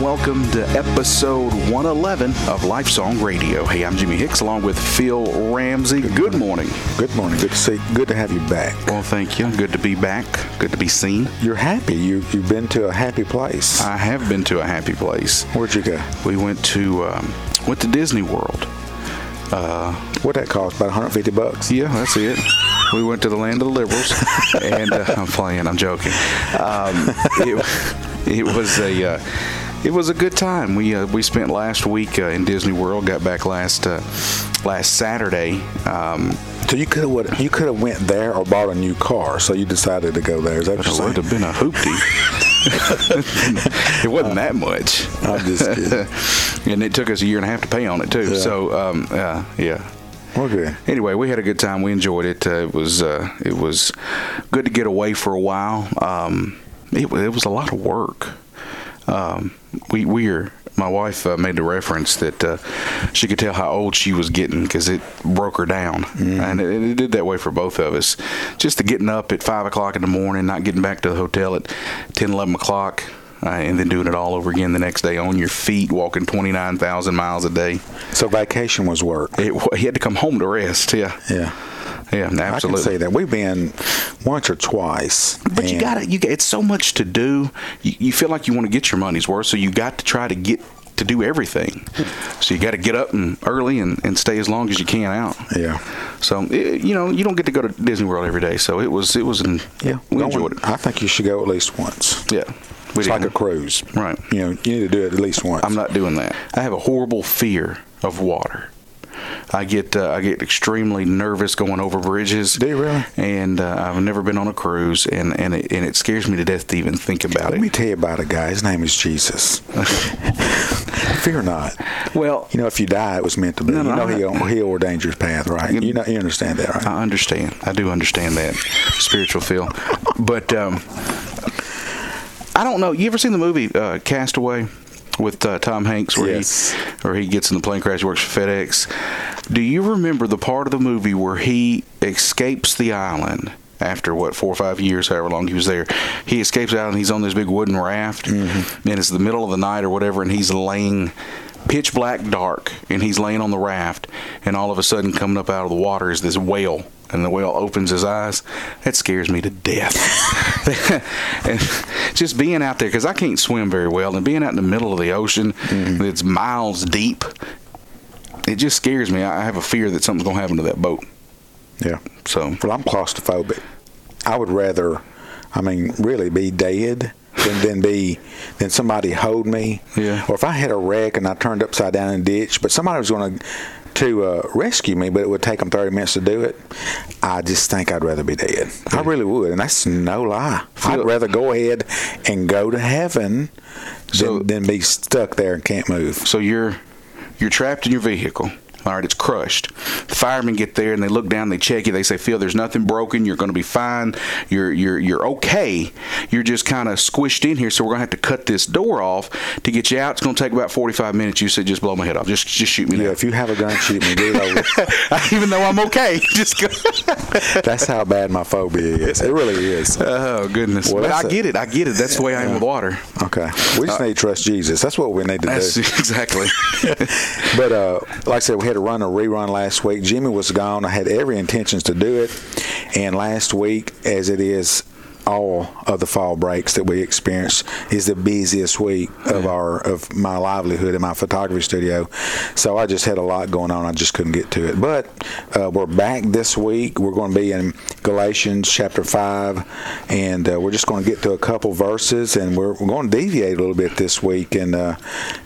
Good morning, and welcome to episode 111 of Life Song Radio. Hey, I'm Jimmy Hicks along with Phil Ramsey. Good morning. Good morning. Good to see. Good to have you back. Well, thank you. Good to be back. Good to be seen. You're happy. You you've been to a happy place. I have been to a happy place. Where'd you go? We went to um, went to Disney World. Uh, what that cost? About 150 bucks. Yeah, that's it. We went to the land of the liberals, and uh, I'm playing. I'm joking. Um, it, it was a. Uh, it was a good time. We uh, we spent last week uh, in Disney World. Got back last uh, last Saturday. Um, so you could have you could have went there or bought a new car. So you decided to go there. Is that what it would have been a hoopty. it wasn't that much. I'm just kidding. and it took us a year and a half to pay on it too. Yeah. So um, uh, yeah. Okay. Anyway, we had a good time. We enjoyed it. Uh, it was uh, it was good to get away for a while. Um, it, it was a lot of work. Um, we we are my wife uh, made the reference that uh, she could tell how old she was getting because it broke her down, mm. and it, it, did that way for both of us. Just to getting up at five o'clock in the morning, not getting back to the hotel at 10, 11 o'clock. Uh, and then doing it all over again the next day on your feet, walking 29,000 miles a day. So vacation was work. It, he had to come home to rest. Yeah. Yeah. Yeah, absolutely. I can say that we've been once or twice. But you got it. You it's so much to do. You, you feel like you want to get your money's worth, so you got to try to get to do everything. So you got to get up and early and, and stay as long as you can out. Yeah. So it, you know you don't get to go to Disney World every day. So it was it was an, yeah we enjoyed it. I think you should go at least once. Yeah. We it's didn't. like a cruise. Right. You know you need to do it at least once. I'm not doing that. I have a horrible fear of water. I get uh, I get extremely nervous going over bridges. Do you really? And uh, I've never been on a cruise, and and it, and it scares me to death to even think about Let it. Let me tell you about a guy. His name is Jesus. Fear not. Well, you know, if you die, it was meant to be. No, no, you know, he he ordained your path, right? You, you know, you understand that, right? I understand. I do understand that spiritual feel, but. Um, I don't know. You ever seen the movie uh, Castaway? With uh, Tom Hanks, where yes. he where he gets in the plane crash, works for FedEx. Do you remember the part of the movie where he escapes the island? After what four or five years, however long he was there, he escapes out and he's on this big wooden raft, mm-hmm. and it's the middle of the night or whatever, and he's laying pitch black dark, and he's laying on the raft, and all of a sudden, coming up out of the water is this whale and the whale opens his eyes, that scares me to death. and just being out there, because I can't swim very well, and being out in the middle of the ocean mm-hmm. that's miles deep, it just scares me. I have a fear that something's going to happen to that boat. Yeah. So. Well, I'm claustrophobic. I would rather, I mean, really be dead than, than be than somebody hold me. Yeah. Or if I had a wreck and I turned upside down in a ditch, but somebody was going to to uh, rescue me, but it would take them 30 minutes to do it. I just think I'd rather be dead. I really would, and that's no lie. I'd rather go ahead and go to heaven so, than, than be stuck there and can't move. So you're you're trapped in your vehicle. All right, it's crushed. Firemen get there and they look down, they check you, they say, "Phil, there's nothing broken. You're going to be fine. You're you're you're okay. You're just kind of squished in here, so we're going to have to cut this door off to get you out. It's going to take about 45 minutes." You said, "Just blow my head off. Just just shoot me." Yeah, now. if you have a gun, shoot me. Get it over. Even though I'm okay, just go. that's how bad my phobia is. It really is. Oh goodness. Well, but I get it. I get it. That's the way I am with water. Okay. We just uh, need to trust Jesus. That's what we need to do. Exactly. but uh, like I said, we had to run a rerun last week. Jimmy was gone. I had every intentions to do it, and last week, as it is all of the fall breaks that we experience is the busiest week of our of my livelihood in my photography studio. So I just had a lot going on. I just couldn't get to it. But uh, we're back this week. We're going to be in Galatians chapter five, and uh, we're just going to get to a couple verses, and we're, we're going to deviate a little bit this week, and uh,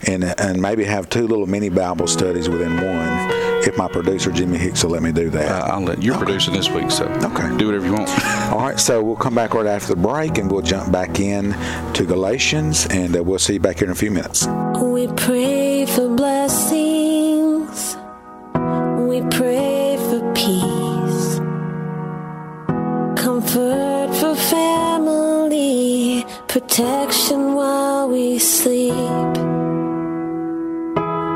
and and maybe have two little mini Bible studies within one if my producer Jimmy Hicks will let me do that. Uh, I'll let you're okay. producing this week, so okay, do whatever you want. All right, so we'll come back right after the break, and we'll jump back in to Galatians, and uh, we'll see you back here in a few minutes. We pray for blessings. We pray for peace, comfort for family, protection while we sleep.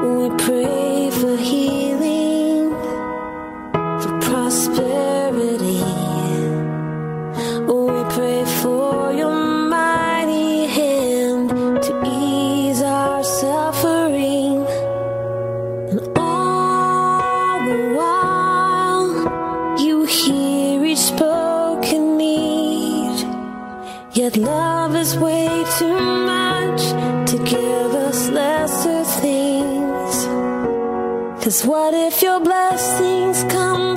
We pray for healing, for prosperity. We pray for your mighty hand to ease our suffering. And all the while, you hear each spoken need. Yet love is way too much to give us lesser things. Cause what if your blessings come?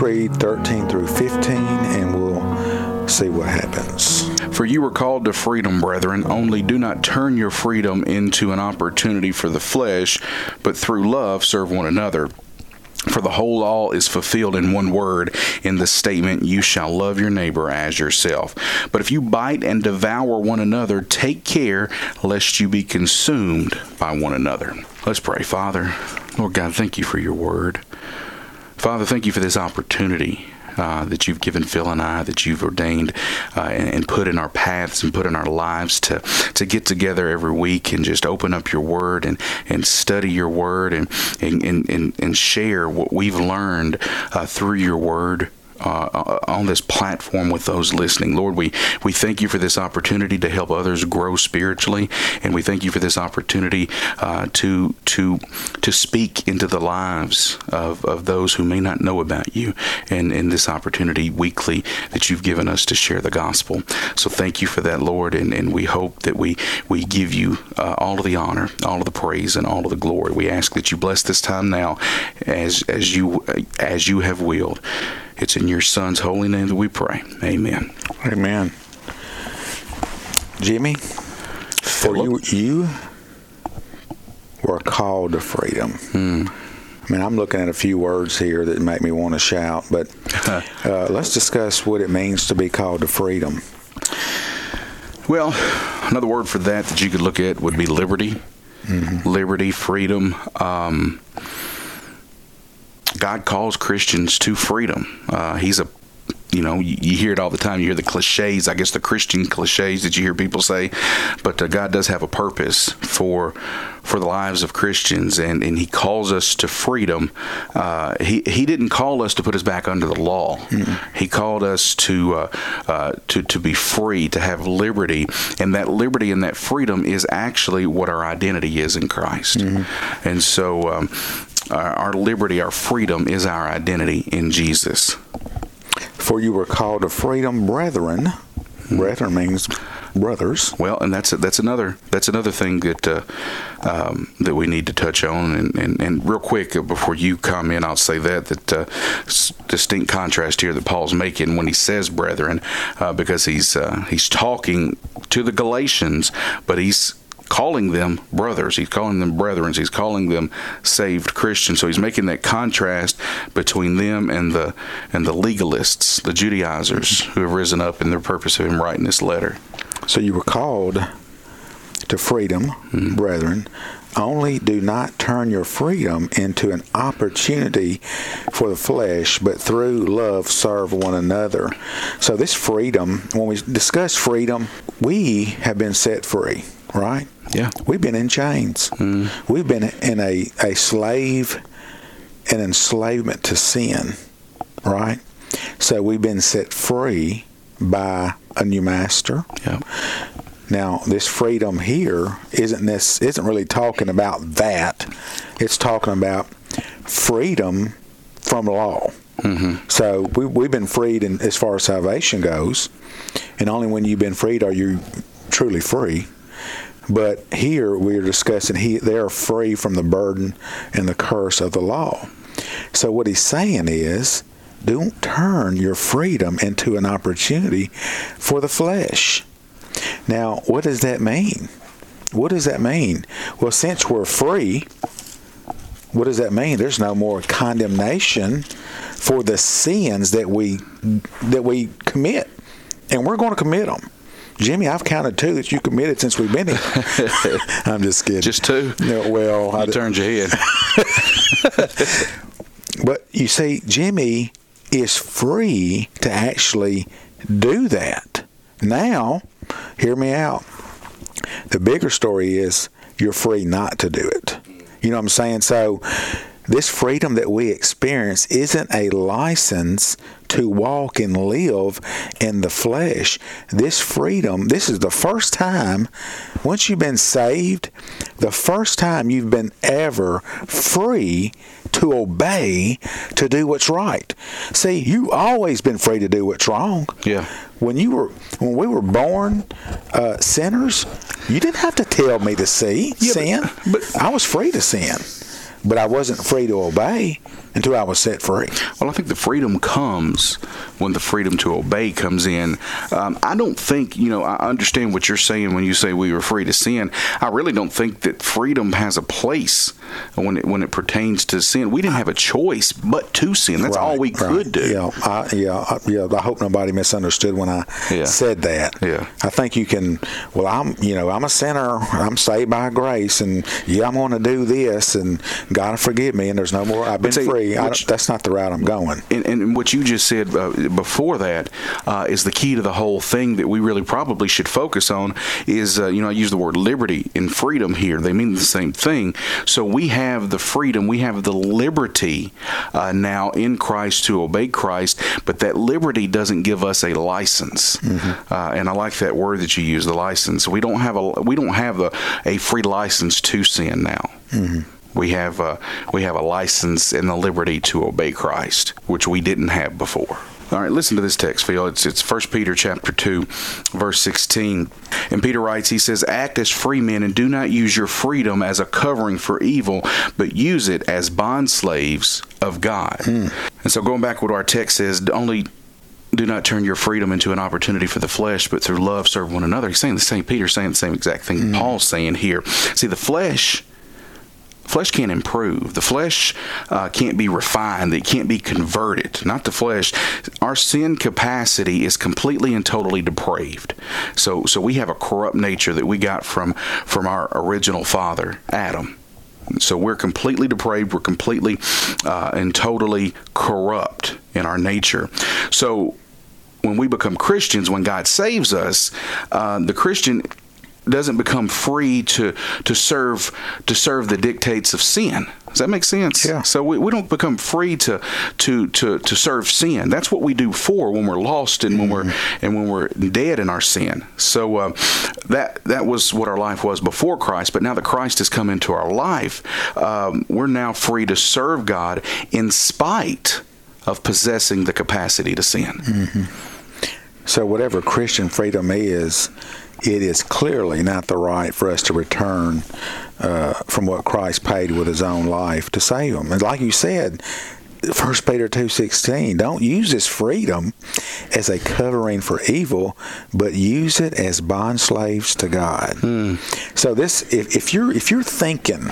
Read 13 through 15 and we'll see what happens. For you were called to freedom, brethren, only do not turn your freedom into an opportunity for the flesh, but through love serve one another. For the whole law is fulfilled in one word, in the statement, You shall love your neighbor as yourself. But if you bite and devour one another, take care lest you be consumed by one another. Let's pray. Father, Lord God, thank you for your word. Father, thank you for this opportunity uh, that you've given Phil and I, that you've ordained uh, and, and put in our paths and put in our lives to to get together every week and just open up your word and, and study your word and and, and, and, share what we've learned uh, through your word uh, on this platform with those listening. Lord, we, we thank you for this opportunity to help others grow spiritually, and we thank you for this opportunity uh, to to to speak into the lives of, of those who may not know about you, and in this opportunity weekly that you've given us to share the gospel. So thank you for that, Lord, and, and we hope that we we give you uh, all of the honor, all of the praise, and all of the glory. We ask that you bless this time now, as as you as you have willed. It's in your Son's holy name that we pray. Amen. Amen. Jimmy, For you, you were called to freedom. Hmm. I mean, I'm looking at a few words here that make me want to shout, but uh, let's discuss what it means to be called to freedom. Well, another word for that that you could look at would be liberty. Liberty, freedom. Um, God calls Christians to freedom. Uh, he's a you know, you, you hear it all the time. You hear the cliches, I guess the Christian cliches that you hear people say, but uh, God does have a purpose for for the lives of Christians, and, and He calls us to freedom. Uh, he He didn't call us to put us back under the law. He called us to uh, uh, to to be free, to have liberty, and that liberty and that freedom is actually what our identity is in Christ. And so. Um, our, our liberty, our freedom is our identity in Jesus. For you were called to freedom, brethren. Brethren means brothers. Well, and that's that's another that's another thing that uh, um, that we need to touch on. And, and, and real quick uh, before you come in, I'll say that that uh, distinct contrast here that Paul's making when he says brethren, uh, because he's uh, he's talking to the Galatians, but he's calling them brothers. He's calling them brethren. He's calling them saved Christians. So he's making that contrast between them and the and the legalists, the Judaizers who have risen up in their purpose of him writing this letter. So you were called to freedom, mm-hmm. brethren. Only do not turn your freedom into an opportunity for the flesh, but through love serve one another. So, this freedom, when we discuss freedom, we have been set free, right? Yeah. We've been in chains. We've been in a, a slave, an enslavement to sin, right? So, we've been set free by a new master. Yeah. Now, this freedom here isn't this isn't really talking about that. It's talking about freedom from law. Mm-hmm. So we, we've been freed in, as far as salvation goes, and only when you've been freed are you truly free. But here we are discussing he they are free from the burden and the curse of the law. So what he's saying is, don't turn your freedom into an opportunity for the flesh. Now, what does that mean? What does that mean? Well, since we're free, what does that mean? There's no more condemnation for the sins that we that we commit, and we're going to commit them. Jimmy, I've counted two that you committed since we've been here. I'm just kidding. Just two? No, well, I You d- turned your head. But you see, Jimmy is free to actually do that. Now, hear me out. The bigger story is you're free not to do it. You know what I'm saying? So, this freedom that we experience isn't a license to walk and live in the flesh. This freedom, this is the first time, once you've been saved, the first time you've been ever free to obey, to do what's right. See, you've always been free to do what's wrong. Yeah. When you were, when we were born uh, sinners, you didn't have to tell me to see Yeah, but- sin. but- I was free to sin, but I wasn't afraid to obey until I was set free. Well, I think the freedom comes when the freedom to obey comes in. Um, I don't think, you know, I understand what you're saying when you say we were free to sin. I really don't think that freedom has a place when it when it pertains to sin. We didn't have a choice but to sin. That's all we right. could do. Yeah, I, yeah, I, yeah. I hope nobody misunderstood when I Yeah. said that. Yeah. I think you can. Well, I'm, you know, I'm a sinner. I'm saved by grace, and yeah, I'm going to do this, and God will forgive me, and there's no more. I've been see, free. I which- don't, that's not the route I'm going. and, and what you just said uh, before that uh, is the key to the whole thing that we really probably should focus on is uh, you know I use the word liberty and freedom here. They mean the same thing. So we have the freedom we have the liberty uh, now in Christ to obey Christ but that liberty doesn't give us a license. Uh, and I like that word that you use the license. We don't have a we don't have a, a free license to sin now we have uh, we have a license and the liberty to obey Christ, which we didn't have before. All right, listen to this text, Phil. It's it's First Peter chapter two, verse sixteen. And Peter writes, he says, "Act as free men and do not use your freedom as a covering for evil, but use it as bond slaves of God." And so, going back what our text says, only do not turn your freedom into an opportunity for the flesh, but through love serve one another. He's saying the same. Peter's saying the same exact thing mm. Paul's saying here. See, the flesh flesh can't improve. The flesh uh, can't be refined. It can't be converted. Not the flesh. Our sin capacity is completely and totally depraved. So, so we have a corrupt nature that we got from from our original father, Adam. So we're completely depraved. We're completely uh, and totally corrupt in our nature. So when we become Christians, when God saves us, uh, the Christian doesn't become free to to serve to serve the dictates of sin. Does that make sense? Yeah. So we, we don't become free to to to to serve sin. That's what we do for when we're lost and when mm-hmm. we're and when we're dead in our sin. So uh, that that was what our life was before Christ. But now that Christ has come into our life, um, we're now free to serve God in spite of possessing the capacity to sin. Mm-hmm. So whatever Christian freedom is it is clearly not the right for us to return uh, from what Christ paid with His own life to save them. And like you said, First Peter two sixteen. Don't use this freedom as a covering for evil, but use it as bond slaves to God. Mm. So this, if, if you're if you're thinking,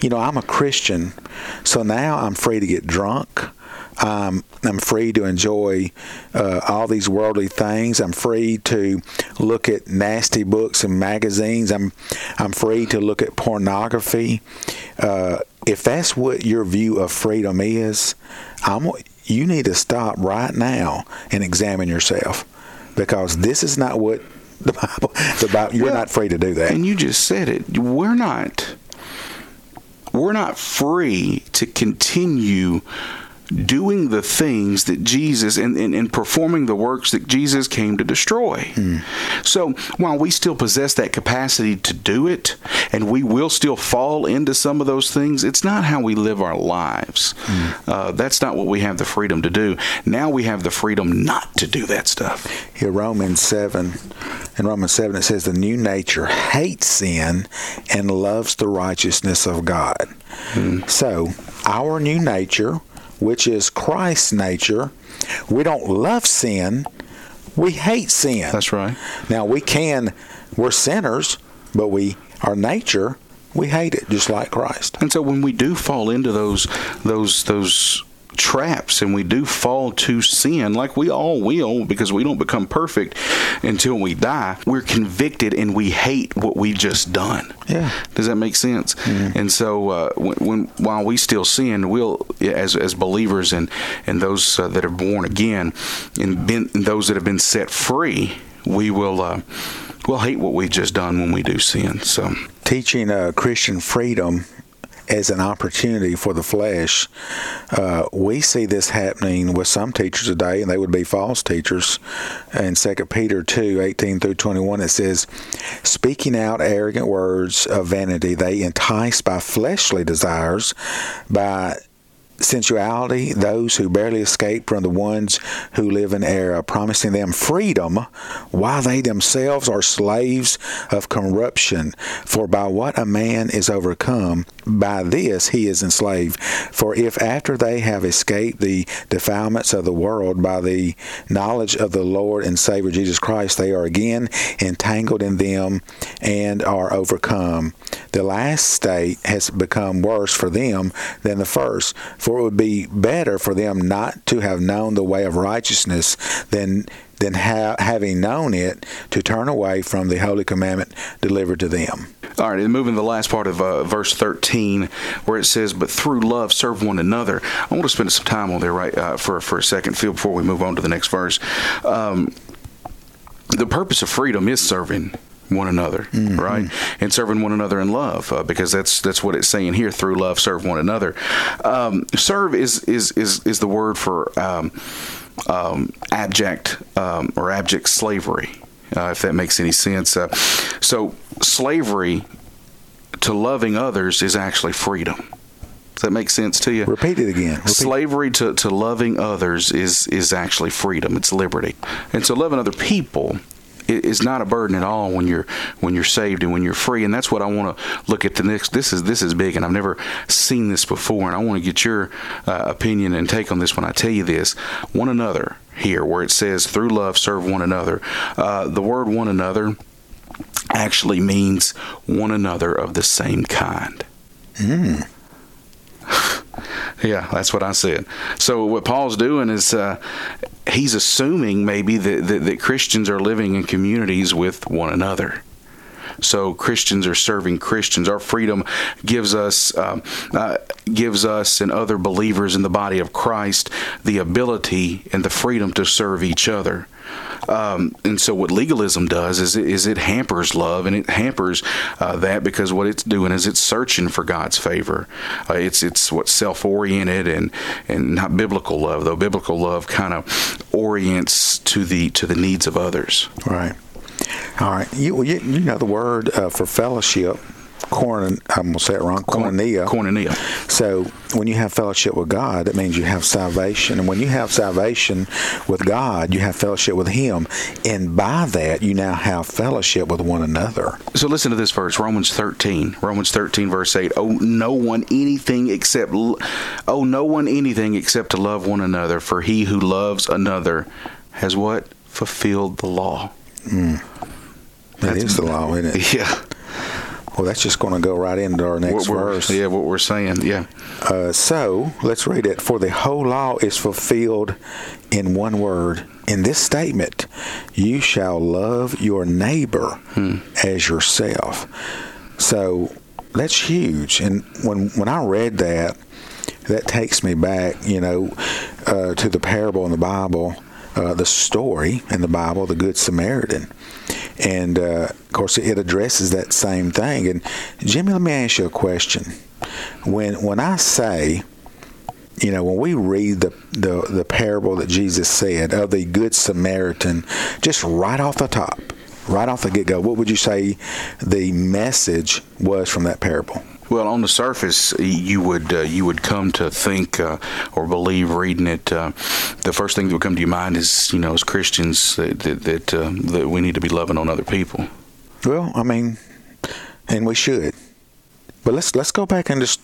you know, I'm a Christian, so now I'm free to get drunk. I'm, I'm free to enjoy uh, all these worldly things. I'm free to look at nasty books and magazines. I'm I'm free to look at pornography. Uh, if that's what your view of freedom is, I'm you need to stop right now and examine yourself because this is not what the Bible. The Bible you're well, not free to do that. And you just said it. We're not. We're not free to continue doing the things that Jesus and, and, and, performing the works that Jesus came to destroy. Mm. So while we still possess that capacity to do it, and we will still fall into some of those things, it's not how we live our lives. Mm. Uh, that's not what we have the freedom to do. Now we have the freedom not to do that stuff. Here, Romans 7, in Romans 7, it says, The new nature hates sin and loves the righteousness of God. Mm. So, our new nature which is Christ's nature. We don't love sin, we hate sin. That's right. Now we can we're sinners, but we our nature we hate it just like Christ. And so when we do fall into those those those traps and we do fall to sin like we all will because we don't become perfect until we die we're convicted and we hate what we've just done. Yeah. Does that make sense? Mm-hmm. and so uh, when, when, while we still sin we'll as as believers and and those uh, that are born again and, been, and those that have been set free we will uh, we'll hate what we've just done when we do sin so. Teaching uh, christian freedom as an opportunity for the flesh. Uh, we see this happening with some teachers today, and they would be false teachers. In 2 Peter 2 18 through 21, it says, Speaking out arrogant words of vanity, they entice by fleshly desires, by sensuality, those who barely escape from the ones who live in error, promising them freedom while they themselves are slaves of corruption. For by what a man is overcome, by this he is enslaved. For if after they have escaped the defilements of the world by the knowledge of the Lord and Savior Jesus Christ, they are again entangled in them and are overcome, the last state has become worse for them than the first. For it would be better for them not to have known the way of righteousness than than ha- having known it to turn away from the holy commandment delivered to them. All right, and moving to the last part of uh, verse 13, where it says, "But through love serve one another." I want to spend some time on there, right, uh, for for a second, Phil, before we move on to the next verse. Um, the purpose of freedom is serving one another, mm-hmm. right? And serving one another in love, uh, because that's that's what it's saying here. Through love, serve one another. Um, serve is is is is the word for um, um, abject um, or abject slavery, uh, if that makes any sense. Uh, so slavery to loving others is actually freedom. Does that make sense to you? Repeat it again. Repeat. Slavery to, to loving others is is actually freedom. It's liberty. And so loving other people is not a burden at all when you're when you're saved and when you're free. And that's what I want to look at the next. This is this is big, and I've never seen this before, and I want to get your uh, opinion and take on this when I tell you this. One another here where it says, through love, serve one another. Uh, the word one another actually means one another of the same kind. Mm. yeah, that's what I said. So what Paul's doing is uh, he's assuming maybe that, that, that Christians are living in communities with one another. So Christians are serving Christians. Our freedom gives us um, uh, gives us and other believers in the body of Christ the ability and the freedom to serve each other. Um, and so what legalism does is it, is it hampers love and it hampers uh, that because what it's doing is it's searching for God's favor. Uh, it's it's what self-oriented and and not biblical love though. Biblical love kind of orients to the to the needs of others. Right. All right. You you, you know the word uh, for fellowship corn, I'm going to say it wrong, koinonia. Koinonia. So when you have fellowship with God, that means you have salvation. And when you have salvation with God, you have fellowship with Him. And by that, you now have fellowship with one another. So listen to this verse, Romans 13. Romans 13, verse 8. Oh, no one anything except, oh, no one anything except to love one another, for he who loves another has what? Fulfilled the law. Mm. That That's, is the law, isn't it? Yeah. Well, that's just going to go right into our next verse. Yeah, what we're saying. Yeah. Uh, so let's read it. For the whole law is fulfilled in one word. In this statement, you shall love your neighbor hmm. as yourself. So that's huge. And when when I read that, that takes me back, you know, uh, to the parable in the Bible, uh, the story in the Bible, the Good Samaritan and uh, of course it addresses that same thing. And Jimmy, let me ask you a question. When when I say, you know, when we read the the, the parable that Jesus said of the Good Samaritan, just right off the top, right off the get go, what would you say the message was from that parable? Well, on the surface, you would uh, you would come to think uh, or believe reading it. Uh, the first thing that would come to your mind is, you know, as Christians, that that, that, uh, that we need to be loving on other people. Well, I mean, and we should. But let's let's go back and just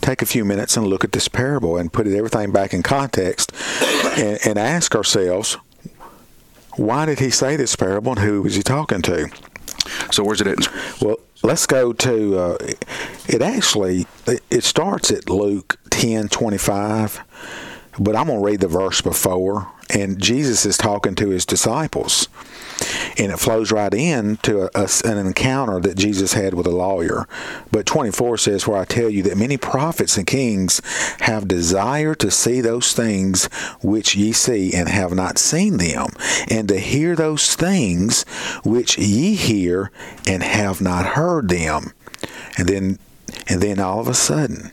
take a few minutes and look at this parable and put everything back in context, and, and ask ourselves, why did he say this parable, and who was he talking to? So where's it at? Well, let's go to uh, it. Actually, it starts at Luke ten twenty five, but I'm to read the verse before, and Jesus is talking to his disciples and it flows right in to a, a, an encounter that Jesus had with a lawyer. But 24 says, "Where I tell you that many prophets and kings have desired to see those things which ye see, and have not seen them, and to hear those things which ye hear, and have not heard them." And then, and then all of a sudden,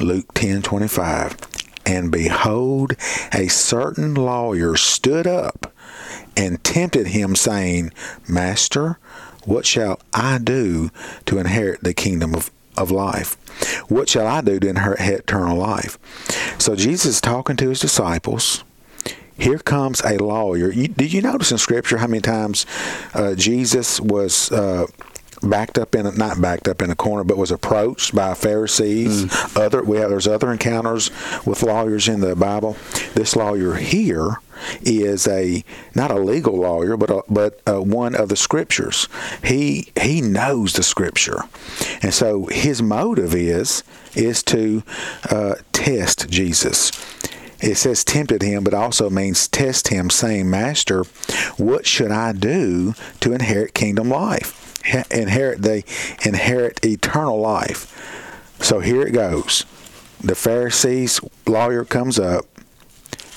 Luke 10:25, and behold, a certain lawyer stood up and tempted him, saying, Master, what shall I do to inherit the kingdom of, of life? What shall I do to inherit eternal life? So Jesus is talking to his disciples. Here comes a lawyer. You, did you notice in Scripture how many times uh, Jesus was uh, backed up in a, not backed up in a corner, but was approached by Pharisees. Mm. Other we have there's other encounters with lawyers in the Bible. This lawyer here is a not a legal lawyer, but a, but a, one of the scriptures. He he knows the scripture, and so his motive is is to uh, test Jesus. It says tempted him, but also means test him, saying, Master, what should I do to inherit kingdom life? Inherit they inherit eternal life. So here it goes. The Pharisees lawyer comes up.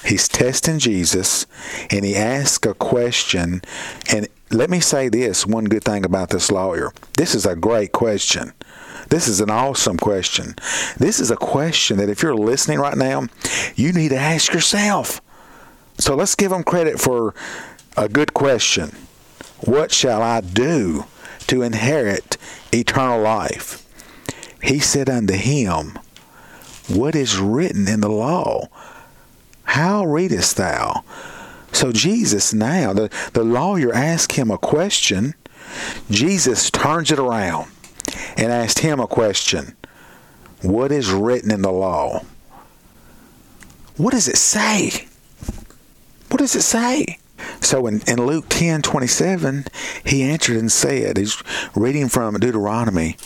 He's testing Jesus and he asks a question and let me say this one good thing about this lawyer. This is a great question. This is an awesome question. This is a question that if you're listening right now, you need to ask yourself. So let's give him credit for a good question. What shall I do to inherit eternal life. He said unto him, What is written in the law? How readest thou? So Jesus now, the, the lawyer asked him a question. Jesus turns it around and asked him a question. What is written in the law? What does it say? What What does it say? So in, in Luke 10 27, he answered and said, He's reading from Deuteronomy,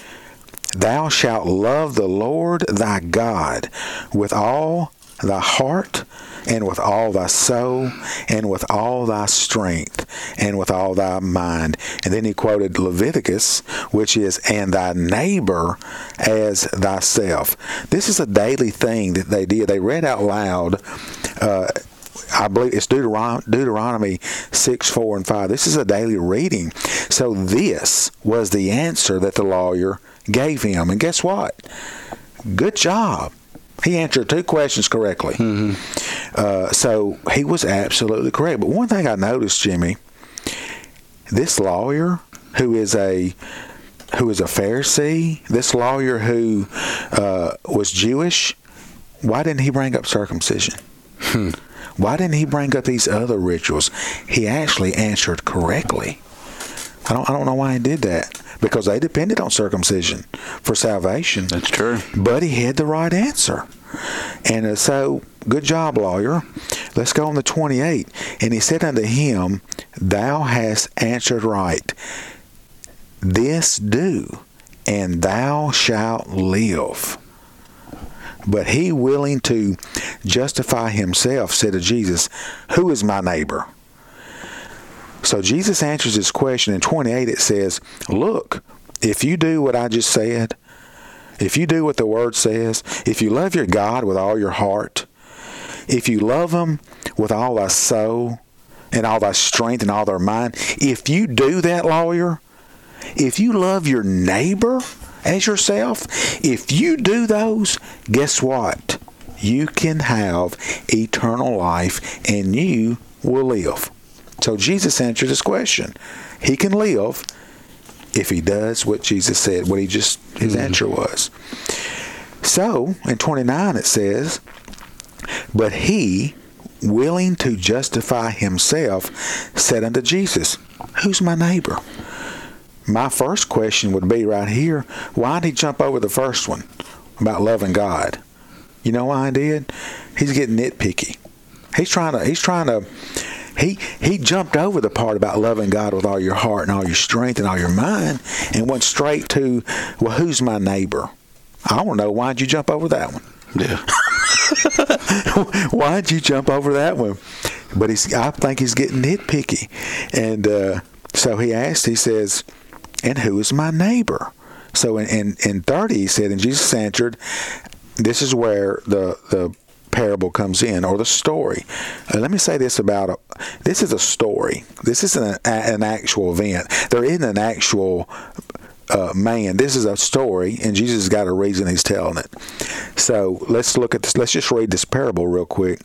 Thou shalt love the Lord thy God with all thy heart and with all thy soul and with all thy strength and with all thy mind. And then he quoted Leviticus, which is, and thy neighbor as thyself. This is a daily thing that they did. They read out loud. Uh, I believe it's Deuteron- Deuteronomy 6, 4, and 5. This is a daily reading. So this was the answer that the lawyer gave him. And guess what? Good job. He answered two questions correctly. Mm-hmm. Uh, so he was absolutely correct. But one thing I noticed, Jimmy, this lawyer who is a who is a Pharisee, this lawyer who uh, was Jewish, why didn't he bring up circumcision? Hmm. Why didn't he bring up these other rituals? He actually answered correctly. I don't I don't know why he did that because they depended on circumcision for salvation. That's true. But he had the right answer. And uh, so, good job, lawyer. Let's go on to 28. And he said unto him, Thou hast answered right. This do, and thou shalt live. But he, willing to justify himself, said to Jesus, Who is my neighbor? So Jesus answers this question. In 28, it says, Look, if you do what I just said, if you do what the Word says, if you love your God with all your heart, if you love Him with all thy soul and all thy strength and all thy mind, if you do that, lawyer, if you love your neighbor as yourself, if you do those, guess what? You can have eternal life and you will live. So Jesus answered this question. He can live if he does what Jesus said, what he just his mm-hmm. answer was. So in 29 it says, But he, willing to justify himself, said unto Jesus, Who's my neighbor? My first question would be right here, why did he jump over the first one about loving God? You know why I did? He's getting nitpicky. He's trying to he's trying to he he jumped over the part about loving God with all your heart and all your strength and all your mind and went straight to, well, who's my neighbor? I want to know why'd you jump over that one? Yeah. why'd you jump over that one? But he's I think he's getting nitpicky, and uh, so he asked. He says, "And who is my neighbor?" So in, in, in 30, he said, and Jesus answered, this is where the, the parable comes in or the story. Uh, let me say this about a, this is a story. This isn't an, actual event. There isn't an actual uh, man. This is a story, and Jesus has got a reason he's telling it. So let's look at this. Let's just read this parable real quick.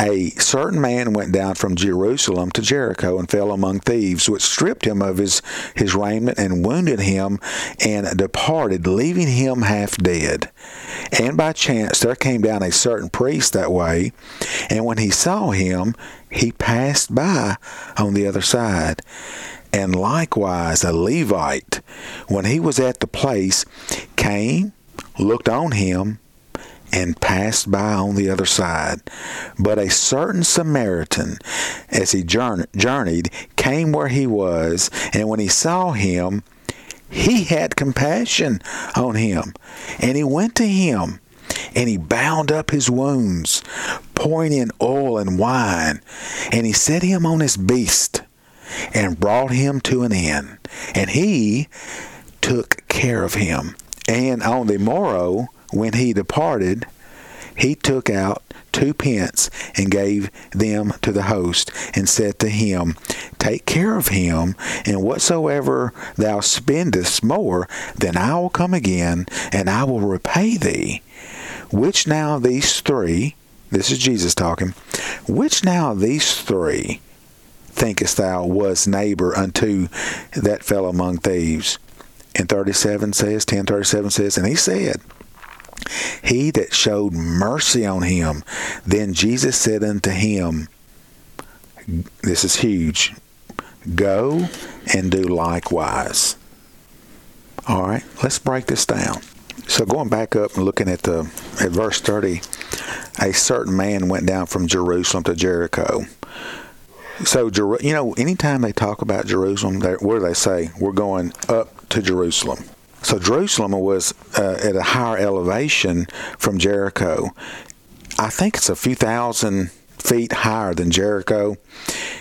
A certain man went down from Jerusalem to Jericho and fell among thieves, which stripped him of his, his raiment and wounded him and departed, leaving him half dead. And by chance there came down a certain priest that way, and when he saw him, he passed by on the other side. And likewise a Levite, when he was at the place, came, looked on him, and passed by on the other side. But a certain Samaritan, as he journeyed, came where he was, and when he saw him, he had compassion on him, and he went to him, and he bound up his wounds, pouring in oil and wine, and he set him on his beast, and brought him to an inn, and he took care of him. And on the morrow, when he departed, he took out two pence and gave them to the host, and said to him, Take care of him, and whatsoever thou spendest more, then I will come again, and I will repay thee. Which now these three, this is Jesus talking, which now these three thinkest thou was neighbor unto that fell among thieves? And 37 says, 1037 says, and he said, he that showed mercy on him. Then Jesus said unto him, This is huge. Go and do likewise. All right, let's break this down. So going back up and looking at the at verse 30, a certain man went down from Jerusalem to Jericho So, you know, anytime they talk about Jerusalem, what do they say? We're going up to Jerusalem. So, Jerusalem was uh, at a higher elevation from Jericho. I think it's a few thousand feet higher than Jericho.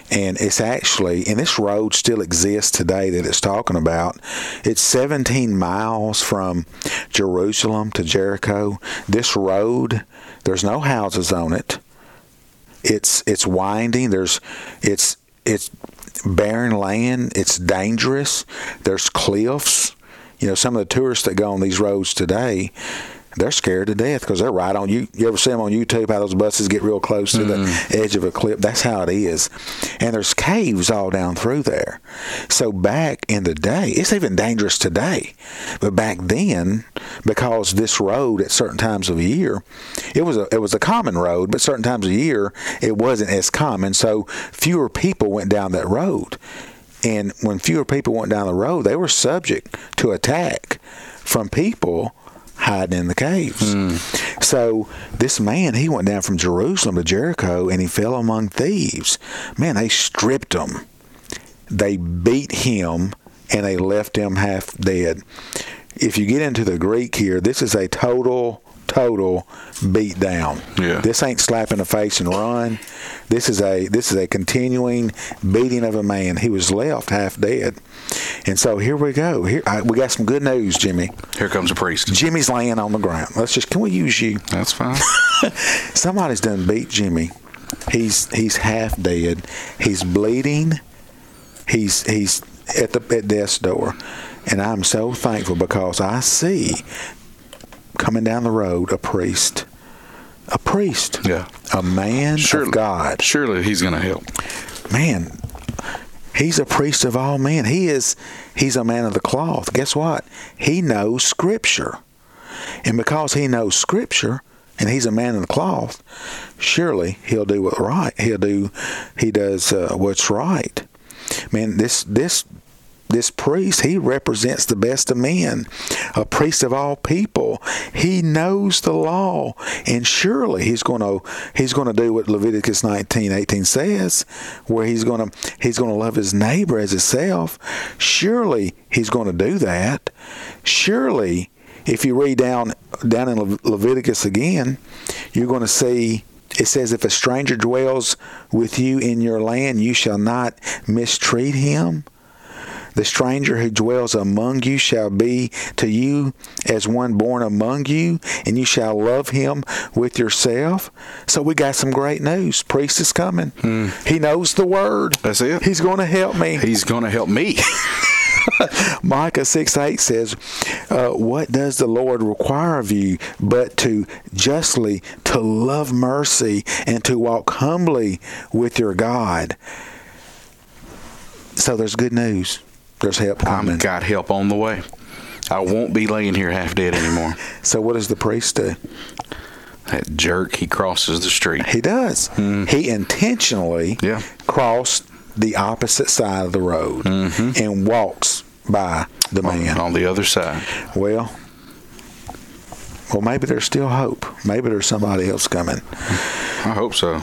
And it's actually, and this road still exists today that it's talking about. It's 17 miles from Jerusalem to Jericho. This road, there's no houses on it. It's it's winding. There's it's it's barren land. It's dangerous. There's cliffs. You know, some of the tourists that go on these roads today, they're scared to death because they're right on you. You ever see them on YouTube how those buses get real close to the mm-hmm. edge of a cliff? That's how it is. And there's caves all down through there. So back in the day, it's even dangerous today. But back then, because this road at certain times of the year, it was a it was a common road, but certain times of year it wasn't as common. So fewer people went down that road. And when fewer people went down the road, they were subject to attack from people hiding in the caves. Hmm. So this man, he went down from Jerusalem to Jericho and he fell among thieves. Man, they stripped him. They beat him and they left him half dead. If you get into the Greek here, this is a total total beat down. Yeah. This ain't slap in the face and run. This is a this is a continuing beating of a man. He was left half dead. And so here we go. Here I, we got some good news, Jimmy. Here comes a priest. Jimmy's laying on the ground. Let's just can we use you? That's fine. Somebody's done beat Jimmy. He's he's half dead. He's bleeding. He's he's at the at death's door, and I'm so thankful because I see coming down the road a priest, a priest, Yeah. a man Surely. of God. Surely he's going to help. Man, he's a priest of all men. He is he's a man of the cloth. Guess what? He knows Scripture, and because he knows Scripture. And he's a man of the cloth. Surely he'll do what right. He'll do. He does uh, what's right. Man, this this this priest he represents the best of men a priest of all people. He knows the law and surely he's going to he's going to do what leviticus 19 18 says where he's going to he's going to love his neighbor as himself. Surely he's going to do that. Surely if you read down down in Le- leviticus again you're going to see it says, If a stranger dwells with you in your land, you shall not mistreat him. The stranger who dwells among you shall be to you as one born among you, and you shall love him with yourself. So we got some great news. Priest is coming. He knows the word. That's it. He's going to help me. He's going to help me. Micah 6 8 says, uh, What does the Lord require of you but to justly, to love mercy, and to walk humbly with your God? So there's good news. There's help coming. I've got help on the way. I won't be laying here half dead anymore. So what does the priest do? That jerk, he crosses the street. He does. Mm-hmm. He intentionally Yeah. crossed the opposite side of the road mm-hmm. and walks by the On, man. on the other side. Well, well, maybe there's still hope. Maybe there's somebody else coming. I hope so.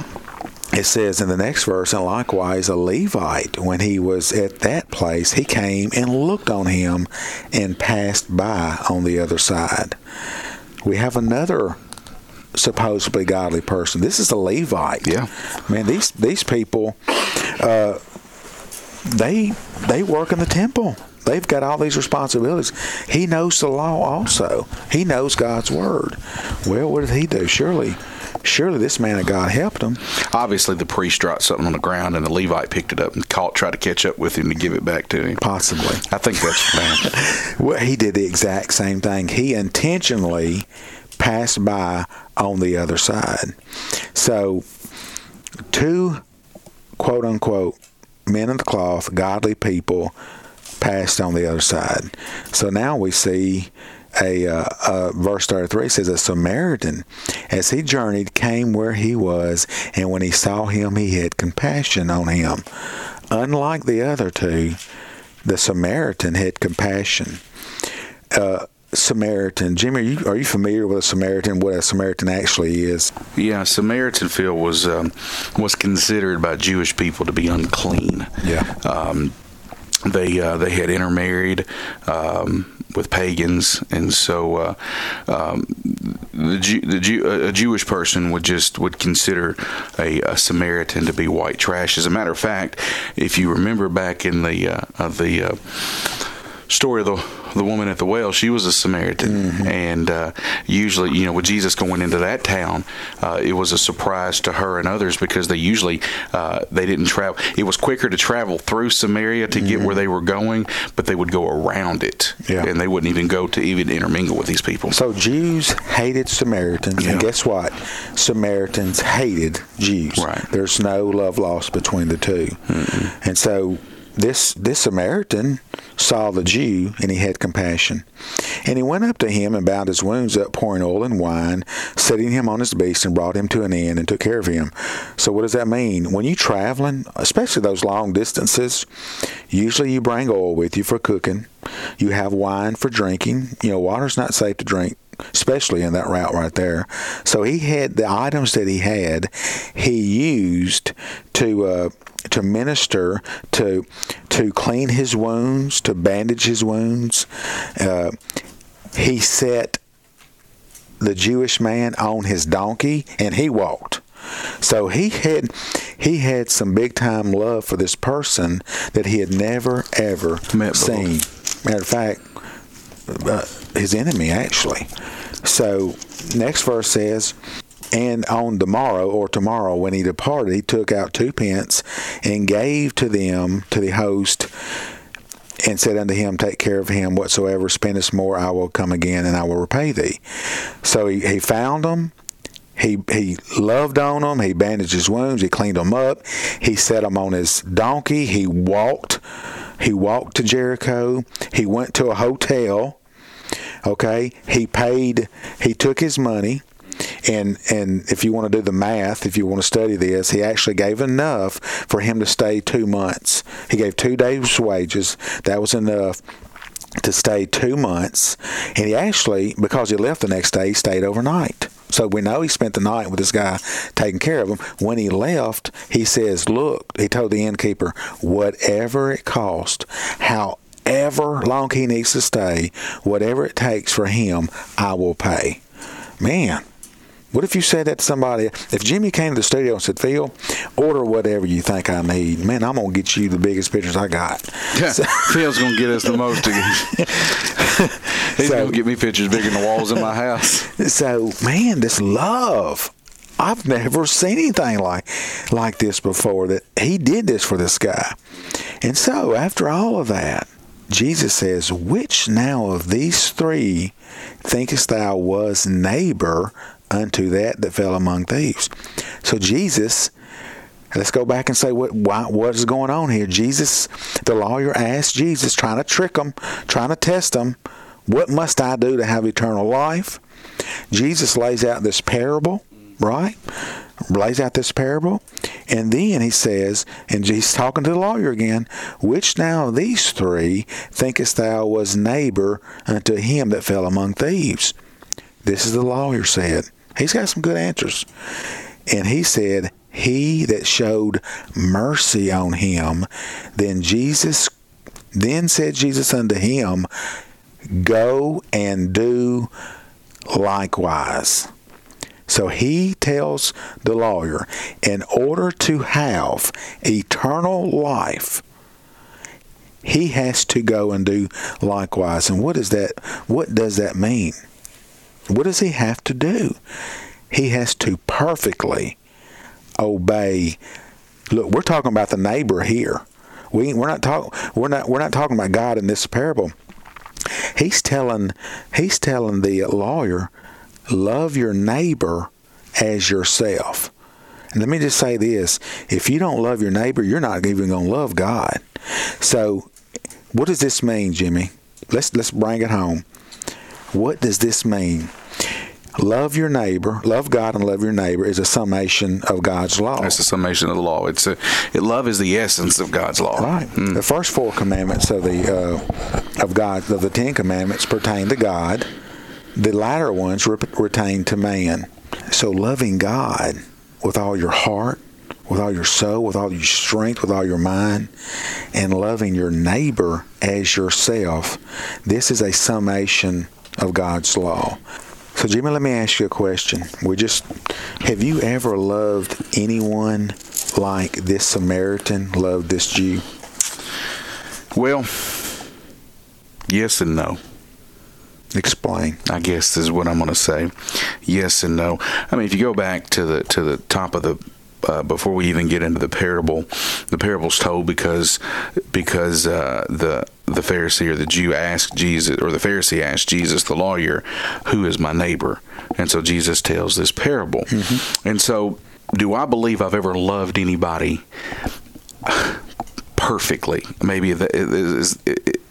It says in the next verse, and likewise a Levite, when he was at that place, he came and looked on him and passed by on the other side. We have another supposedly godly person. This is a Levite. Yeah. Man, these these people, uh, they they work in the temple. They've got all these responsibilities. He knows the law also. He knows God's word. Well, what did he do? Surely, surely this man of God helped him. Obviously, the priest dropped something on the ground, and the Levite picked it up and caught, tried to catch up with him to give it back to him. Possibly. I think that's man. Well, he did the exact same thing. He intentionally passed by on the other side. So, two quote unquote men of the cloth, godly people, passed on the other side. So now we see a uh, uh, verse 33 says a Samaritan as he journeyed came where he was and when he saw him he had compassion on him unlike the other two the Samaritan had compassion uh, Samaritan. Jimmy, are you, are you familiar with a Samaritan? What a Samaritan actually is? Yeah, Samaritan field was um, was considered by Jewish people to be unclean. Yeah. Um, they uh, they had intermarried um, with pagans, and so uh, um, the, Jew, the Jew, a Jewish person would just would consider a, a, Samaritan to be white trash. As a matter of fact, if you remember back in the uh, the uh, story of the the woman at the well, she was a Samaritan, mm-hmm. and uh, usually, you know, with Jesus going into that town, uh, it was a surprise to her and others because they usually uh, they didn't travel. It was quicker to travel through Samaria to mm-hmm. get where they were going, but they would go around it, yeah. and they wouldn't even go to even intermingle with these people. So Jews hated Samaritans, yeah. and guess what? Samaritans hated Jews. Right. There's no love lost between the 2 mm-hmm. and so this this Samaritan saw the Jew, and he had compassion. And he went up to him and bound his wounds up, pouring oil and wine, setting him on his beast, and brought him to an inn and took care of him. So what does that mean? When you're traveling, especially those long distances, usually you bring oil with you for cooking. You have wine for drinking. You know, water's not safe to drink especially in that route right there. So he had the items that he had, he used to uh, to minister, to to clean his wounds, to bandage his wounds. Uh, he set the Jewish man on his donkey, and he walked. So he had he had some big time love for this person that he had never ever Met seen. Matter of fact, uh, his enemy actually. So next verse says, and on the morrow or tomorrow, when he departed, he took out two pence and gave to them, to the host, and said unto him, Take care of him, whatsoever spendest more, I will come again and I will repay thee. So he, he found them. He, he loved on them. He bandaged his wounds. He cleaned them up. He set them on his donkey. He walked. He walked to Jericho. He went to a hotel. Okay. He paid. He took his money and and if you want to do the math, if you want to study this, he actually gave enough for him to stay two months. He gave two days' wages. That was enough to stay two months. And he actually, because he left the next day, he stayed overnight. So we know he spent the night with this guy taking care of him. When he left, he says, Look, he told the innkeeper, whatever it cost, however long he needs to stay, whatever it takes for him, I will pay. Man, what if you said that to somebody? If Jimmy came to the studio and said, Phil, order whatever you think I need, man, I'm going to get you the biggest pictures I got. Yeah, so, Phil's going to get us the most. He's so, going to get me pictures bigger than the walls in my house. So, man, this love. I've never seen anything like like this before that he did this for this guy. And so after all of that, Jesus says, Which now of these three thinkest thou was neighbor unto that that fell among thieves. So Jesus, let's go back and say what why, what is going on here. Jesus, the lawyer asked Jesus, trying to trick him, trying to test him, what must I do to have eternal life? Jesus lays out this parable, right? Lays out this parable, and then he says, and he's talking to the lawyer again, which now of these three thinkest thou was neighbor unto him that fell among thieves? This is the lawyer said. He's got some good answers. And he said, He that showed mercy on him, then Jesus, then said Jesus unto him, Go and do likewise. So he tells the lawyer, in order to have eternal life, he has to go and do likewise. And what is that? What does that mean? What does he have to do? He has to perfectly obey. Look, we're talking about the neighbor here. We we're not talking we're not we're not talking about God in this parable. He's telling he's telling the lawyer, love your neighbor as yourself. And let me just say this: if you don't love your neighbor, you're not even going to love God. So, what does this mean, Jimmy? Let's let's bring it home. What does this mean? Love your neighbor, love God and love your neighbor is a summation of God's law. It's a summation of the law. It's a it, love is the essence of God's law. Right. Mm. The first four commandments of the uh, of God of the Ten Commandments pertain to God. The latter ones re- retain to man. So loving God with all your heart, with all your soul, with all your strength, with all your mind, and loving your neighbor as yourself, this is a summation of God's law. So, Jimmy, let me ask you a question. We just have you ever loved anyone like this Samaritan loved this Jew? Well, yes and no. Explain. I guess is what I'm going to say. Yes and no. I mean, if you go back to the to the top of the uh, before we even get into the parable, the parable's told because because uh, the the Pharisee or the Jew asked Jesus, or the Pharisee asked Jesus, the lawyer, "Who is my neighbor?" And so Jesus tells this parable. Mm-hmm. And so, do I believe I've ever loved anybody perfectly? Maybe that is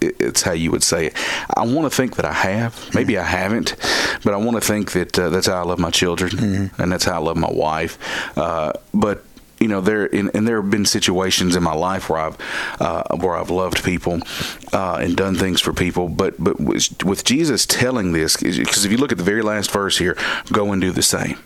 it's how you would say it. I want to think that I have. Maybe I haven't, but I want to think that uh, that's how I love my children, mm-hmm. and that's how I love my wife. Uh, but you know there in, and there have been situations in my life where I've uh, where I've loved people uh, and done things for people but but with Jesus telling this because if you look at the very last verse here go and do the same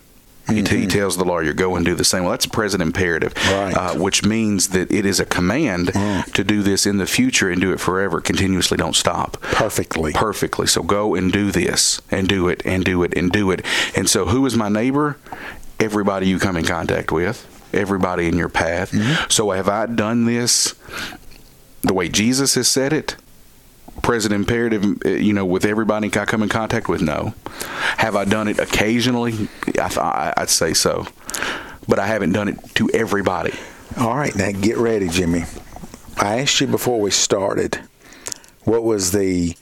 he, mm-hmm. he, tells the lawyer, "Go and do the same." Well, that's a present imperative, right. uh, which means that it is a command mm. to do this in the future and do it forever, continuously. Don't stop. Perfectly. Perfectly. So go and do this, and do it, and do it, and do it. And so, who is my neighbor? Everybody you come in contact with, everybody in your path. Mm-hmm. So, have I done this the way Jesus has said it? Present imperative, uh, you know, with everybody I come in contact with? No. Have I done it occasionally? I, would say so, but I haven't done it to everybody. All right, now get ready, Jimmy. I asked you before we started, what was the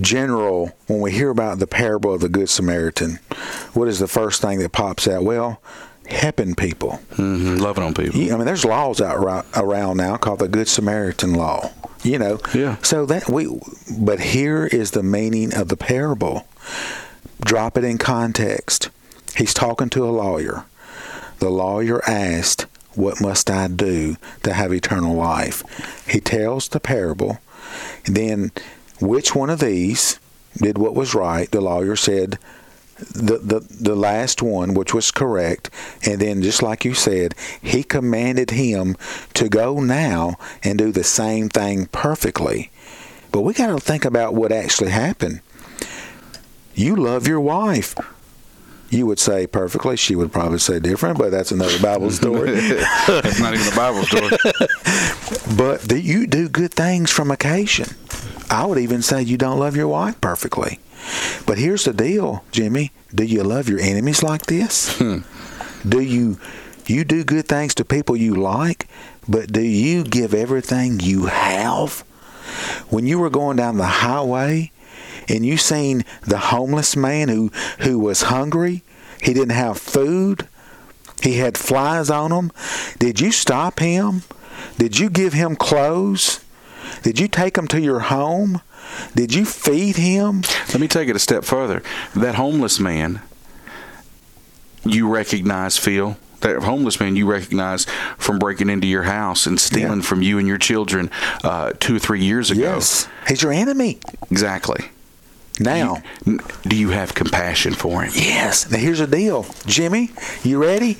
general when we hear about the parable of the Good Samaritan? What is the first thing that pops out? Well, helping people, mm-hmm, loving on people. I mean, there's laws out around now called the Good Samaritan law you know. Yeah. So that we, but here is the meaning of the parable. Drop it in context. He's talking to a lawyer. The lawyer asked, What must I do to have eternal life? He tells the parable. Then, which one of these did what was right? The lawyer said, the, the the last one, which was correct, and then just like you said, he commanded him to go now and do the same thing perfectly. But we got to think about what actually happened. You love your wife. You would say perfectly. She would probably say different, but that's another Bible story. that's not even a Bible story. but you do good things from occasion. I would even say you don't love your wife perfectly. But here's the deal, Jimmy. Do you love your enemies like this? Hmm. Do you you do good things to people you like, but do you give everything you have? When you were going down the highway and you seen the homeless man who who was hungry, he didn't have food, he had flies on him, did you stop him? Did you give him clothes? Did you take him to your home? Did you feed him? Let me take it a step further. That homeless man, you recognize, Phil, that homeless man you recognize from breaking into your house and stealing yeah. from you and your children uh, two or three years ago. Yes, he's your enemy. Exactly. Now, you, do you have compassion for him? Yes. Now here's the deal, Jimmy. You ready?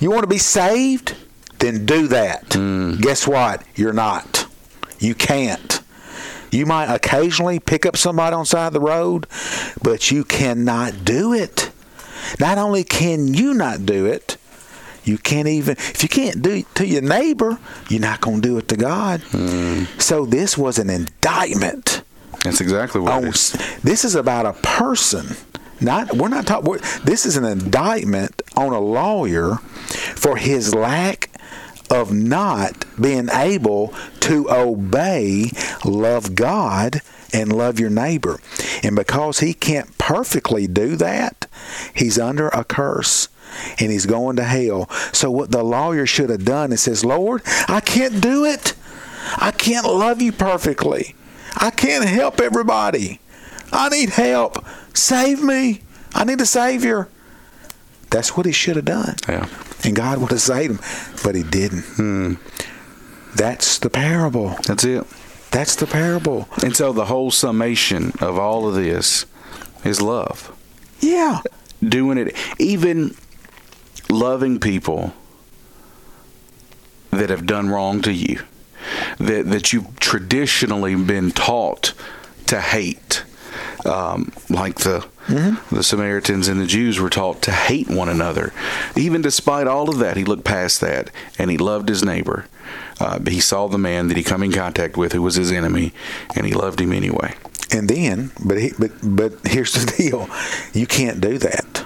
You want to be saved? Then do that. Mm. Guess what? You're not. You can't. You might occasionally pick up somebody on the side of the road, but you cannot do it. Not only can you not do it, you can't even if you can't do it to your neighbor, you're not going to do it to God. Mm. So this was an indictment. That's exactly what on, This is about a person. Not we're not talking. This is an indictment on a lawyer for his lack of not being able to obey, love God, and love your neighbor. And because he can't perfectly do that, he's under a curse and he's going to hell. So what the lawyer should have done is says, Lord, I can't do it. I can't love you perfectly. I can't help everybody. I need help. Save me. I need a savior. That's what he should have done. Yeah and God would have saved him, but he didn't. Hmm. That's the parable. That's it. That's the parable. And so the whole summation of all of this is love. Yeah. Doing it, even loving people that have done wrong to you, that that you've traditionally been taught to hate, um, like the the Samaritans and the Jews were taught to hate one another. Even despite all of that, he looked past that and he loved his neighbor. Uh, he saw the man that he come in contact with who was his enemy, and he loved him anyway. And then, but he, but but here's the deal: you can't do that.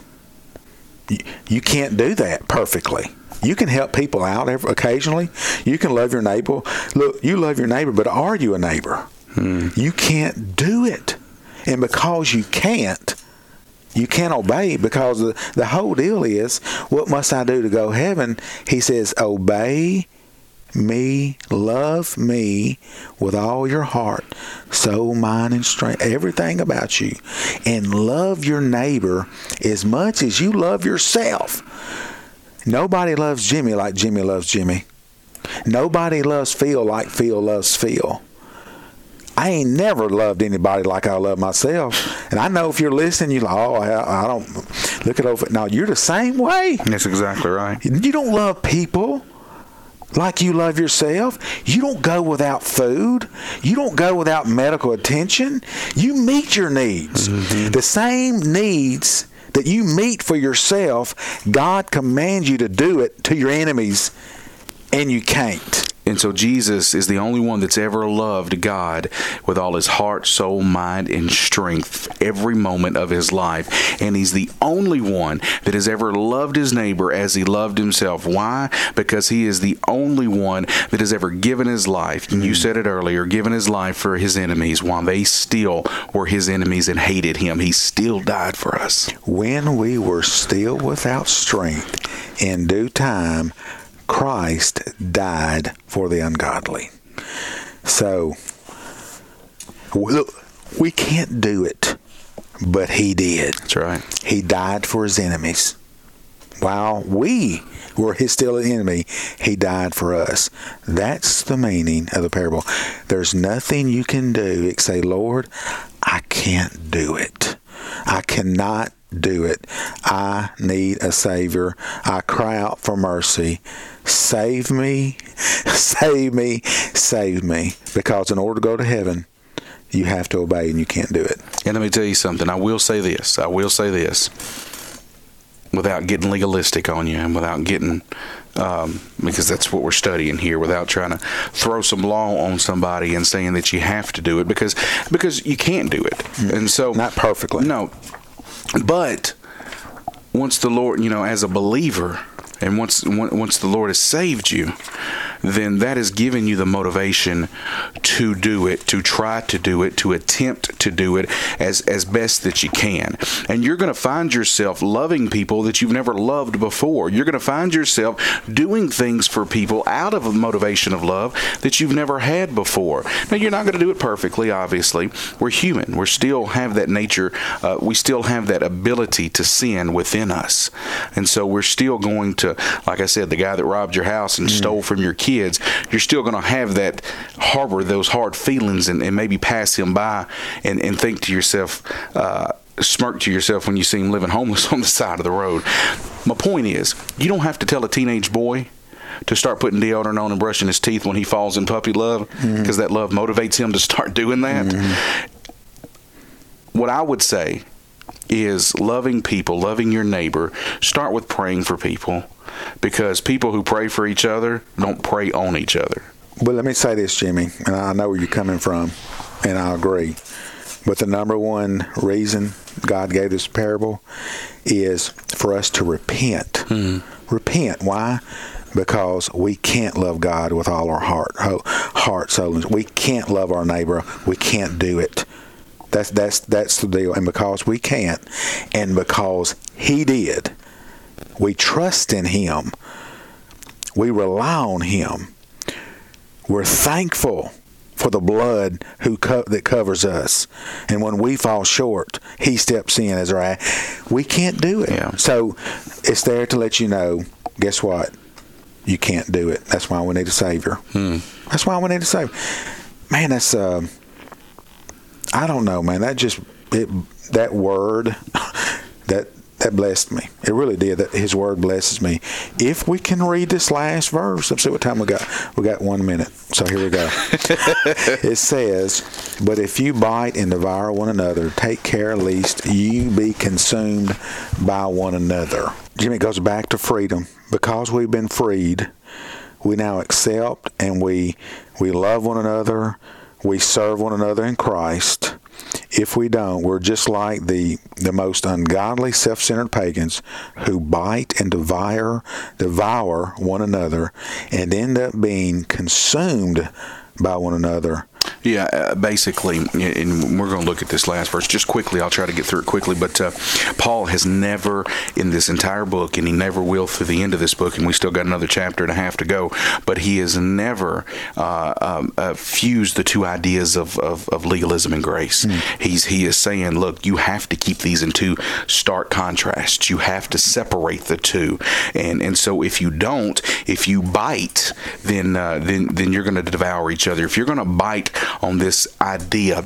You, you can't do that perfectly. You can help people out every, occasionally. You can love your neighbor. Look, you love your neighbor, but are you a neighbor? You can't do it, and because you can't, you can't obey because the, whole deal is what must I do to go heaven? He says, obey me, love me with all your heart, soul, mind, and strength, everything about you, and love your neighbor as much as you love yourself. Nobody loves Jimmy like Jimmy loves Jimmy. Nobody loves Phil like Phil loves Phil. I ain't never loved anybody like I love myself. And I know if you're listening, you're like, oh, I, I don't look it over. No, you're the same way. That's exactly right. You don't love people like you love yourself. You don't go without food. You don't go without medical attention. You meet your needs. Mm-hmm. The same needs that you meet for yourself, God commands you to do it to your enemies, and you can't. And so Jesus is the only one that's ever loved God with all his heart, soul, mind, and strength every moment of his life. And he's the only one that has ever loved his neighbor as he loved himself. Why? Because he is the only one that has ever given his life, and you mm. said it earlier, given his life for his enemies while they still were his enemies and hated him. He still died for us. When we were still without strength, in due time, Christ died for the ungodly. So, look, we can't do it, but He did. That's right. He died for His enemies. While we were His still an enemy, He died for us. That's the meaning of the parable. There's nothing you can do except say, Lord, I can't do it. I cannot do it. I need a Savior. I cry out for mercy. Save me, save me, save me. Because in order to go to heaven, you have to obey and you can't do it. And let me tell you something. I will say this. I will say this without getting legalistic on you and without getting, um, because that's what we're studying here, without trying to throw some law on somebody and saying that you have to do it because because you can't do it. And so Not perfectly. no, but once the Lord, you know, as a believer, and once once the Lord has saved you, then that is giving you the motivation to do it, to try to do it, to attempt to do it as as best that you can. And you're going to find yourself loving people that you've never loved before. You're going to find yourself doing things for people out of a motivation of love that you've never had before. Now you're not going to do it perfectly, obviously. We're human. We still have that nature. Uh, we still have that ability to sin within us, and so we're still going to, like I said, the guy that robbed your house and stole from your kids. You're still going to have that harbor those hard feelings and, and maybe pass him by and, and think to yourself. Uh, smirk to yourself when you see him living homeless on the side of the road. My point is, you don't have to tell a teenage boy to start putting deodorant on and brushing his teeth when he falls in puppy love because that love motivates him to start doing that. What I would say is loving people, loving your neighbor. Start with praying for people because people who pray for each other don't pray on each other. But let me say this, Jimmy, and I know where you're coming from, and I agree. But the number one reason God gave this parable is for us to repent. Hmm. Repent. Why? Because we can't love God with all our heart, heart, soul, we can't love our neighbor. We can't do it. That's that's that's the deal. And because we can't, and because He did, we trust in Him. We rely on Him. We're thankful for the blood who co- that covers us, and when we fall short, He steps in as our. We can't do it. Yeah. So it's there to let you know. Guess what? You can't do it. That's why we need a Savior. That's why we need a Savior. Man, that's. Uh, I don't know, man. That just it that word that that blessed me. It really did. That His word blesses me. If we can read this last verse, let's see what time we got. We got one minute. So here we go. it says, "But if you bite and devour one another, take care lest you be consumed by one another." Jimmy goes back to freedom because we've been freed. We now accept and we we love one another. We serve one another in Christ. If we don't, we're just like the the most ungodly, self-centered pagans who bite and devour devour one another and end up being consumed by one another yeah, uh, basically, and we're going to look at this last verse just quickly. I'll try to get through it quickly. But uh, Paul has never, in this entire book, and he never will through the end of this book, and we still got another chapter and a half to go, but he has never uh, um, uh, fused the two ideas of, of, of legalism and grace. Mm. He's He is saying, look, you have to keep these in two stark contrasts. You have to separate the two. And and so if you don't, if you bite, then, uh, then, then you're going to devour each other. If you're going to bite on this idea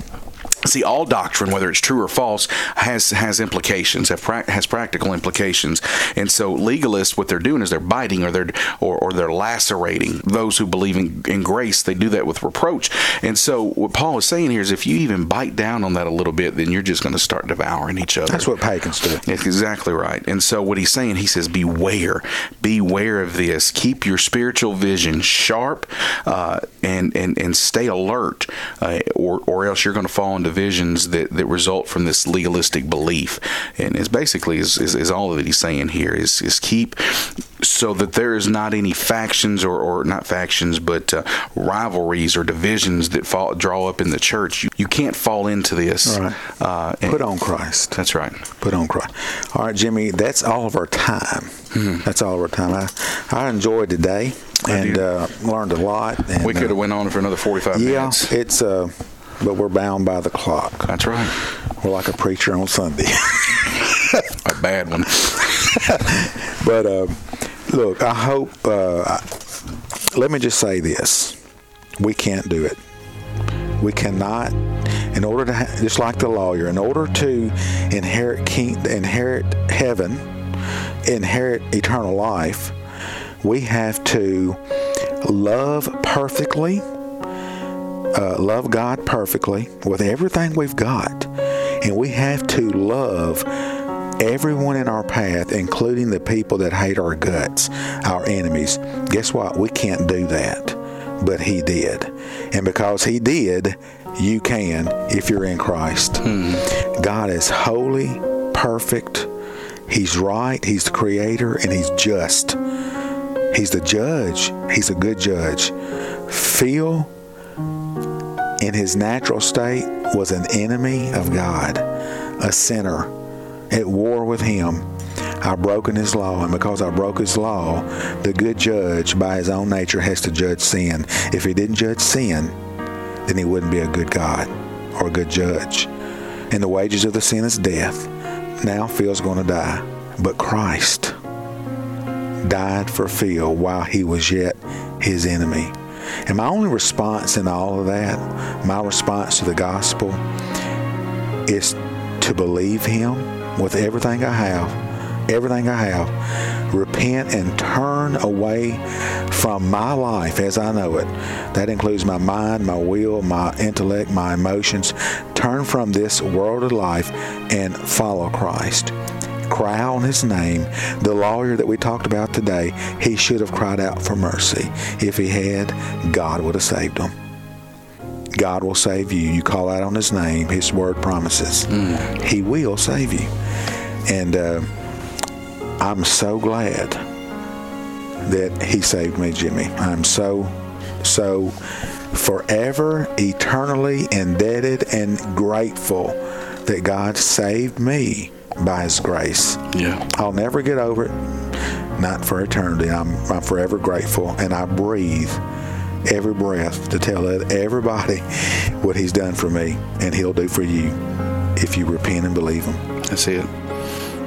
See, all doctrine, whether it's true or false, has has implications, has practical implications, and so legalists, what they're doing is they're biting or they're or, or they're lacerating those who believe in, in grace. They do that with reproach, and so what Paul is saying here is, if you even bite down on that a little bit, then you're just going to start devouring each other. That's what pagans do. That's exactly right. And so what he's saying, he says, beware, beware of this. Keep your spiritual vision sharp, uh, and and and stay alert, uh, or or else you're going to fall into divisions that, that result from this legalistic belief. And it's basically is, is, is all that he's saying here is, is keep so that there is not any factions or, or not factions, but uh, rivalries or divisions that fall, draw up in the church. You, you can't fall into this. Right. Uh, Put on Christ. That's right. Put on Christ. All right, Jimmy, that's all of our time. Mm-hmm. That's all of our time. I, I enjoyed today and uh, learned a lot. And, we could have uh, went on for another 45 yeah, minutes. Yeah, it's uh, but we're bound by the clock. That's right. We're like a preacher on Sunday. a bad one. but uh, look, I hope. Uh, I, let me just say this: we can't do it. We cannot. In order to, ha- just like the lawyer, in order to inherit king, inherit heaven, inherit eternal life, we have to love perfectly uh, love God perfectly with everything we've got. And we have to love everyone in our path, including the people that hate our guts, our enemies. Guess what? We can't do that. But He did. And because He did, you can if you're in Christ. Hmm. God is holy, perfect. He's right. He's the creator and He's just. He's the judge. He's a good judge. Phil in his natural state was an enemy of God, a sinner, at war with him. I've broken his law, and because I broke his law, the good judge, by his own nature, has to judge sin. If he didn't judge sin, then he wouldn't be a good God or a good judge. And the wages of the sin is death. Now Phil's going to die. But Christ died for Phil while he was yet his enemy. And my only response in all of that, my response to the gospel, is to believe Him with everything I have, everything I have, repent and turn away from my life as I know it. That includes my mind, my will, my intellect, my emotions. Turn from this world of life and follow Christ cry out on his name. The lawyer that we talked about today, he should have cried out for mercy. If he had, God would have saved him. God will save you. You call out on his name, his word promises. Mm. He will save you. And uh, I'm so glad that he saved me, Jimmy. I'm so, so forever, eternally indebted and grateful that God saved me by His grace. Yeah. I'll never get over it. Not for eternity. I'm, I'm forever grateful, and I breathe every breath to tell everybody what He's done for me, and He'll do for you if you repent and believe Him. That's it.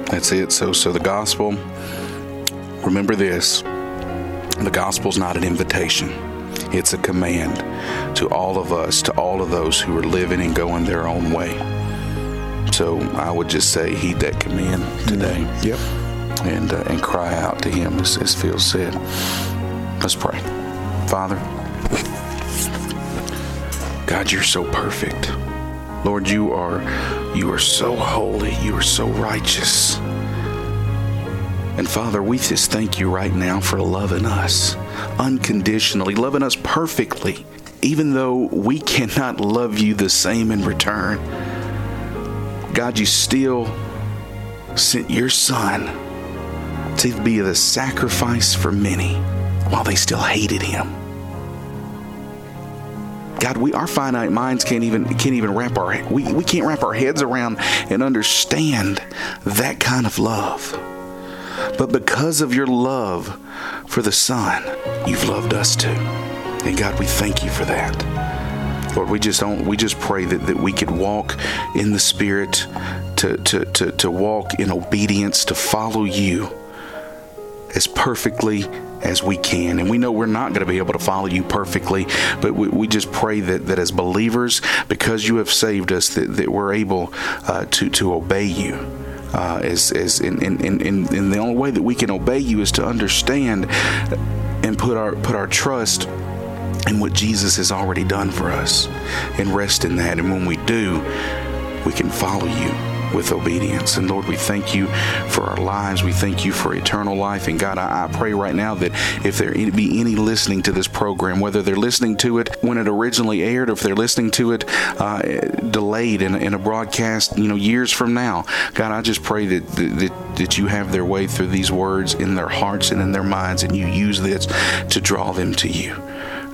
That's it. So, so the gospel. Remember this: the gospel's not an invitation; it's a command to all of us, to all of those who are living and going their own way. So I would just say, heed that command today. Yep. And, uh, and cry out to Him, as, as Phil said. Let's pray. Father, God, you're so perfect. Lord, you are you are so holy. You are so righteous. And Father, we just thank you right now for loving us unconditionally, loving us perfectly, even though we cannot love you the same in return. God, you still sent your Son to be the sacrifice for many while they still hated him. God, we our finite minds can't even can't even wrap our we, we can't wrap our heads around and understand that kind of love. But because of your love for the Son, you've loved us too. And God, we thank you for that. Lord, we just don't we just pray that, that we could walk in the Spirit to, to, to, to walk in obedience, to follow you as perfectly as we can. And we know we're not going to be able to follow you perfectly, but we, we just pray that, that as believers, because you have saved us, that, that we're able uh, to, to obey you. Uh, as, as in, in, in, in the only way that we can obey you is to understand and put our put our trust in what Jesus has already done for us and rest in that. And when we do, we can follow you with obedience. And Lord, we thank you for our lives. We thank you for eternal life. And God, I, I pray right now that if there be any listening to this program, whether they're listening to it when it originally aired, or if they're listening to it uh, delayed in, in, a broadcast, you know, years from now, God, I just pray that, that that you have their way through these words in their hearts and in their minds, and you use this to draw them to you.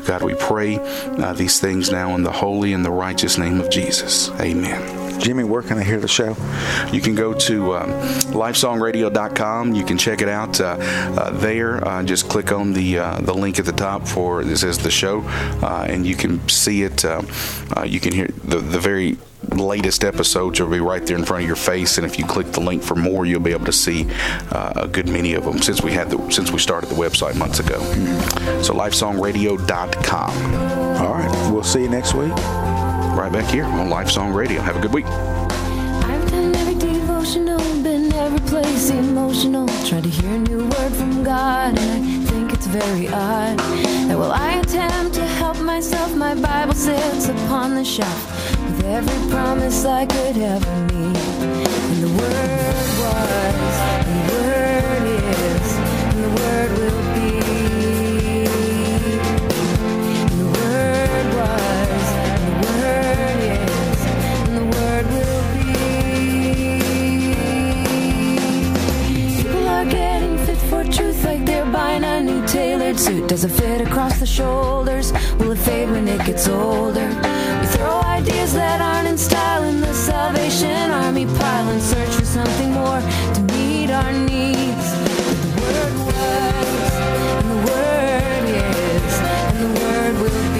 God, we pray uh, these things now in the holy and the righteous name of Jesus. Amen. Jimmy, where can I hear the show? You can go to um, lifesongradio.com. You can check it out uh, uh, there. Uh, just click on the uh, the link at the top for this is the show, uh, and you can see it. Uh, you can hear the the very latest episodes will be right there in front of your face and if you click the link for more you'll be able to see uh, a good many of them since we had the since we started the website months ago so lifesongradio.com all right we'll see you next week right back here on Life Song Radio. Have a good week. I've done every devotional, been every place emotional. To hear a new word from God, and I think it's very odd that I attempt to help myself, my Bible sits upon the shelf with every promise I could ever need. And the word was, suit. Does it fit across the shoulders? Will it fade when it gets older? We throw ideas that aren't in style in the Salvation Army pile and search for something more to meet our needs. The word was, and the word is, and the word will